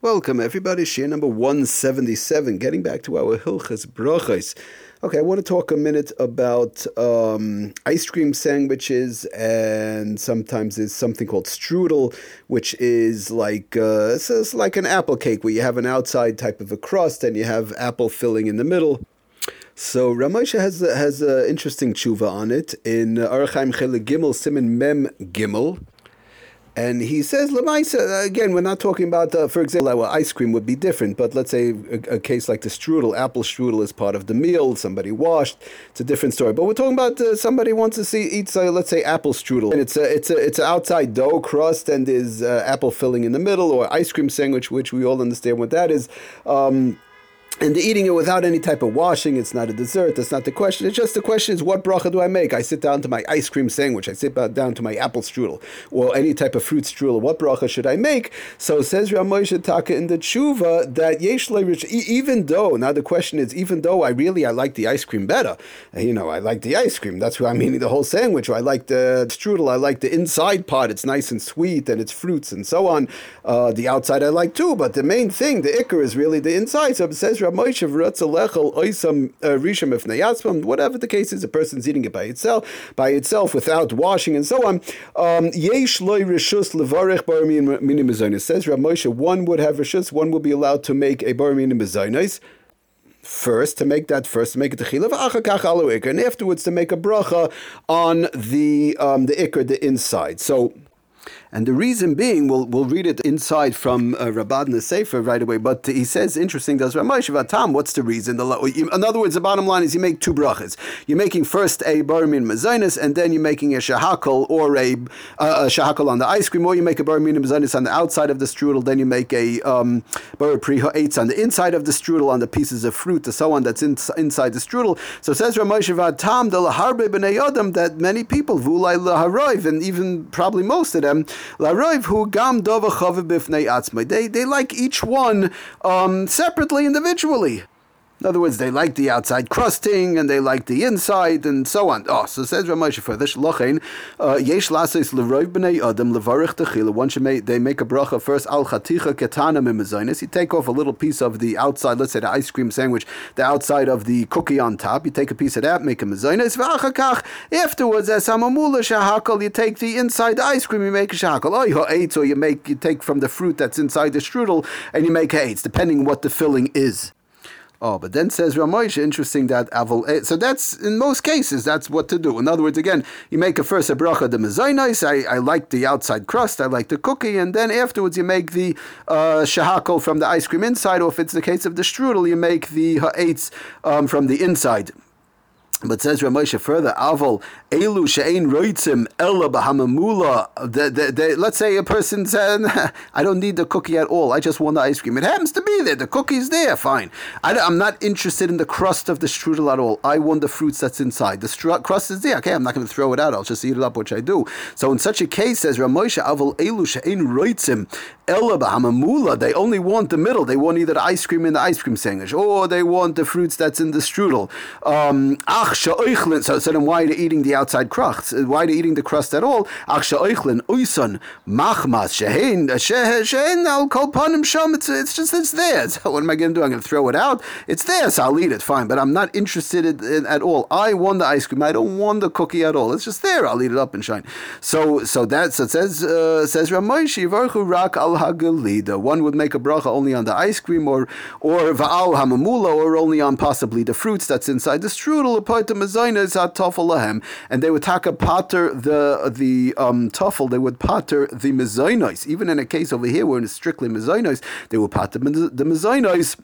Welcome, everybody. Shiur number 177. Getting back to our Hilchas Brachos. Okay, I want to talk a minute about um, ice cream sandwiches, and sometimes there's something called strudel, which is like uh, it's, it's like an apple cake where you have an outside type of a crust and you have apple filling in the middle. So Ramosha has has an interesting tshuva on it in Arachaim Chele Gimel Simon Mem Gimel. And he says, Lamaisa, again, we're not talking about, uh, for example, well, ice cream would be different, but let's say a, a, case like the strudel, apple strudel is part of the meal, somebody washed, it's a different story. But we're talking about uh, somebody wants to see, eats, uh, let's say, apple strudel. And it's a, it's a, it's an outside dough crust and is uh, apple filling in the middle, or ice cream sandwich, which we all understand what that is. Um, and eating it without any type of washing, it's not a dessert. That's not the question. It's just the question is what bracha do I make? I sit down to my ice cream sandwich. I sit down to my apple strudel or any type of fruit strudel. What bracha should I make? So says Ramosha Taka in the tshuva that even though now the question is even though I really I like the ice cream better, you know I like the ice cream. That's why I'm eating the whole sandwich. Or I like the strudel. I like the inside part. It's nice and sweet and it's fruits and so on. Uh, the outside I like too, but the main thing, the ikar, is really the inside. So says Uh. Whatever the case is, a person's eating it by itself, by itself, without washing and so on. Um, Says Rav Moshe, one would have rishus, one will be allowed to make a bar minim first to make that first to make it v'achakach alu and afterwards to make a bracha on the um, the ikr, the inside. So and the reason being, we'll, we'll read it inside from uh, Rabban Sefer right away, but he says, interesting, does Ramesh Vatam, what's the reason? In other words, the bottom line is you make two brachas. You're making first a barmin mazinus, and then you're making a shahakal or a, uh, a shahakal on the ice cream, or you make a barmin mazinus on the outside of the strudel, then you make a um, bar on the inside of the strudel, on the pieces of fruit, and so on, that's in, inside the strudel. So says Ramesh Vatam, the laharbe b'nei adam, that many people, vulai laharoiv, and even probably most of them, They they like each one um, separately, individually. In other words, they like the outside crusting and they like the inside and so on. Oh, so says Ramesh further, Shlochein, uh, Yesh lasis leroiv b'nei adam levarich techila. One should make, they make a bracha first, al chaticha ketana mimazainis. You take off a little piece of the outside, let's say the ice cream sandwich, the outside of the cookie on top. You take a piece of that, make a mazainis. V'achakach, afterwards, as hamamula shahakal, you take the inside ice cream, you make a shahakal. Oh, you or you make, you take from the fruit that's inside the strudel and you make eitz, depending what the filling is. Oh, but then says Ramoisha, interesting that avol. Eh, so that's in most cases that's what to do. In other words, again, you make a first a bracha de mezainis. I, I like the outside crust. I like the cookie, and then afterwards you make the uh, shahako from the ice cream inside. Or if it's the case of the strudel, you make the ha'etz um, from the inside. But says Ramosha further, Aval Elu She'ein Roitzim Ella Bahamamula. Let's say a person said, I don't need the cookie at all. I just want the ice cream. It happens to be there. The cookie's there. Fine. I, am not interested in the crust of the strudel at all. I want the fruits that's inside. The stru- crust is there. Okay, I'm not going to throw it out. I'll just eat it up, which I do. So in such a case, says Ramosha Aval Elu She'ein Roitzim Ella Bahamamula. They only want the middle. They want either the ice cream in the ice cream sandwich or they want the fruits that's in the strudel. Um, Ach sha'oichlin. So, so then why are they eating the outside crust? Why are they eating the crust at all? Ach sha'oichlin uisan machmas shehin shehin al kol panim sham. It's it's just it's there. So what am I going to do? I'm going to throw it out. It's there, so I'll eat it. Fine, but I'm not interested in, in, at all. I want the ice cream. I don't want the cookie at all. It's just there. I'll eat it up and shine. So so that so it says uh, says Ramoshi Varchu Rak al Hagalida. One would make a bracha only on the ice cream or or Va'al Hamamula or only on possibly the fruits that's inside the strudel and they would taka pater the the um, they would pater the mezainos. Even in a case over here where it's strictly mezainos, they would pater the mezainos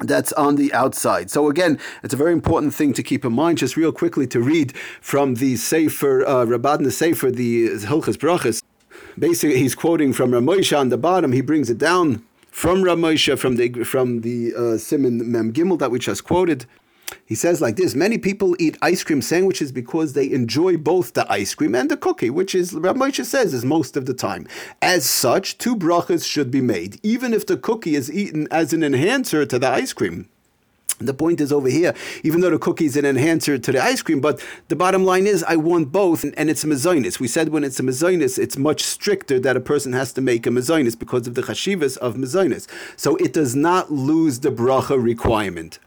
that's on the outside. So again, it's a very important thing to keep in mind. Just real quickly to read from the Sefer uh, Rabban Sefer, the Hilchas Brachas. Basically, he's quoting from Ramosha on the bottom. He brings it down from Ramosha from the from the uh, Simon Mem Gimel that we just quoted. He says like this Many people eat ice cream sandwiches because they enjoy both the ice cream and the cookie, which is, Rabbi Moshe says, is most of the time. As such, two brachas should be made, even if the cookie is eaten as an enhancer to the ice cream. The point is over here, even though the cookie is an enhancer to the ice cream, but the bottom line is I want both, and, and it's a. We said when it's a it's much stricter that a person has to make a mezainis because of the chashivas of mezainis. So it does not lose the bracha requirement.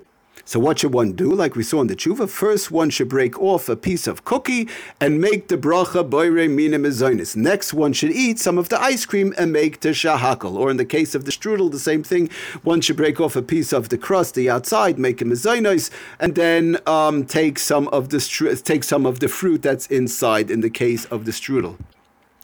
So what should one do? Like we saw in the tshuva, first one should break off a piece of cookie and make the bracha boire mina mezonis. Next, one should eat some of the ice cream and make the shahakal. Or in the case of the strudel, the same thing. One should break off a piece of the crust, the outside, make a mezonis, and then um, take some of the take some of the fruit that's inside. In the case of the strudel.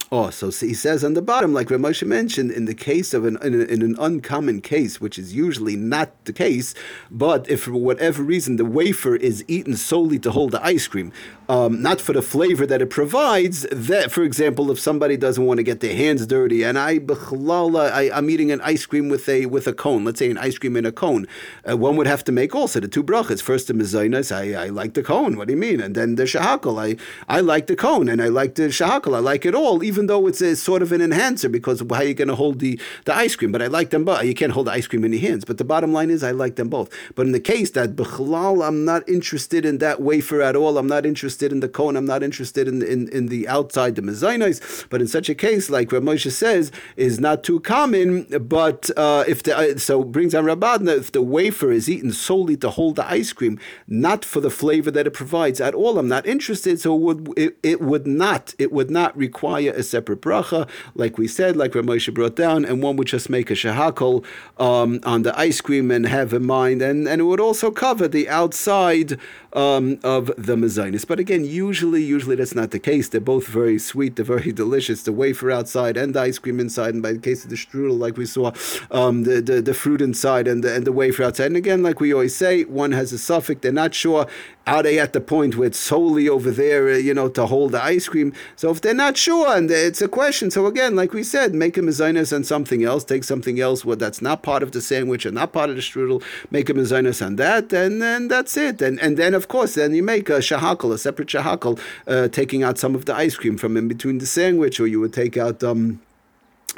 Oh, so he says on the bottom, like Ramosha mentioned, in the case of an in, a, in, an uncommon case, which is usually not the case, but if for whatever reason the wafer is eaten solely to hold the ice cream, um, not for the flavor that it provides. That, for example, if somebody doesn't want to get their hands dirty, and I, I am eating an ice cream with a with a cone, let's say an ice cream in a cone, uh, one would have to make also the two brachas. First the mezainas, I, I like the cone. What do you mean? And then the shahakal, I I like the cone, and I like the shahakal. I like it all, even though it's a sort of an enhancer because of how you're going to hold the, the ice cream. But I like them both. You can't hold the ice cream in your hands. But the bottom line is, I like them both. But in the case that bichlal, I'm not interested in that wafer at all. I'm not interested in the cone. I'm not interested in in, in the outside the mezainos. But in such a case, like Rav Moshe says, is not too common. But uh, if the uh, so brings on Rabadna, if the wafer is eaten solely to hold the ice cream, not for the flavor that it provides at all, I'm not interested. So it would it, it would not it would not require a separate bracha, like we said, like Ramosha brought down, and one would just make a shahakol um, on the ice cream and have in mind, and, and it would also cover the outside um, of the mezainis. But again, usually, usually that's not the case. They're both very sweet, they're very delicious. The wafer outside and the ice cream inside, and by the case of the strudel, like we saw, um, the, the, the fruit inside and the, and the wafer outside. And again, like we always say, one has a safek. They're not sure are they at the point where it's solely over there, uh, you know, to hold the ice cream? So if they're not sure and it's a question, so again, like we said, make a mezainis on something else, take something else where that's not part of the sandwich and not part of the strudel, make a mezainis on that, and then that's it. And and then of course, then you make a shahakal, a separate shahakal, uh, taking out some of the ice cream from in between the sandwich, or you would take out. Um,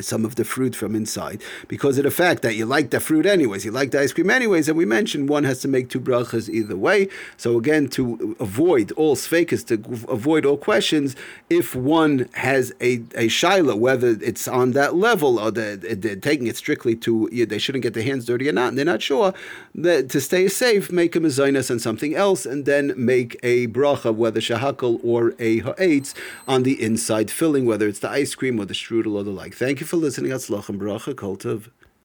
some of the fruit from inside because of the fact that you like the fruit anyways, you like the ice cream anyways, and we mentioned one has to make two brachas either way. So again, to avoid all sfekas, to avoid all questions, if one has a, a shaila, whether it's on that level or they're, they're taking it strictly to, they shouldn't get their hands dirty or not, and they're not sure, that to stay safe, make a mezainas on something else, and then make a bracha, whether shahakal or a ha'etz, on the inside filling, whether it's the ice cream or the strudel or the like. Thank you for listening. Atzlach and bracha, Kol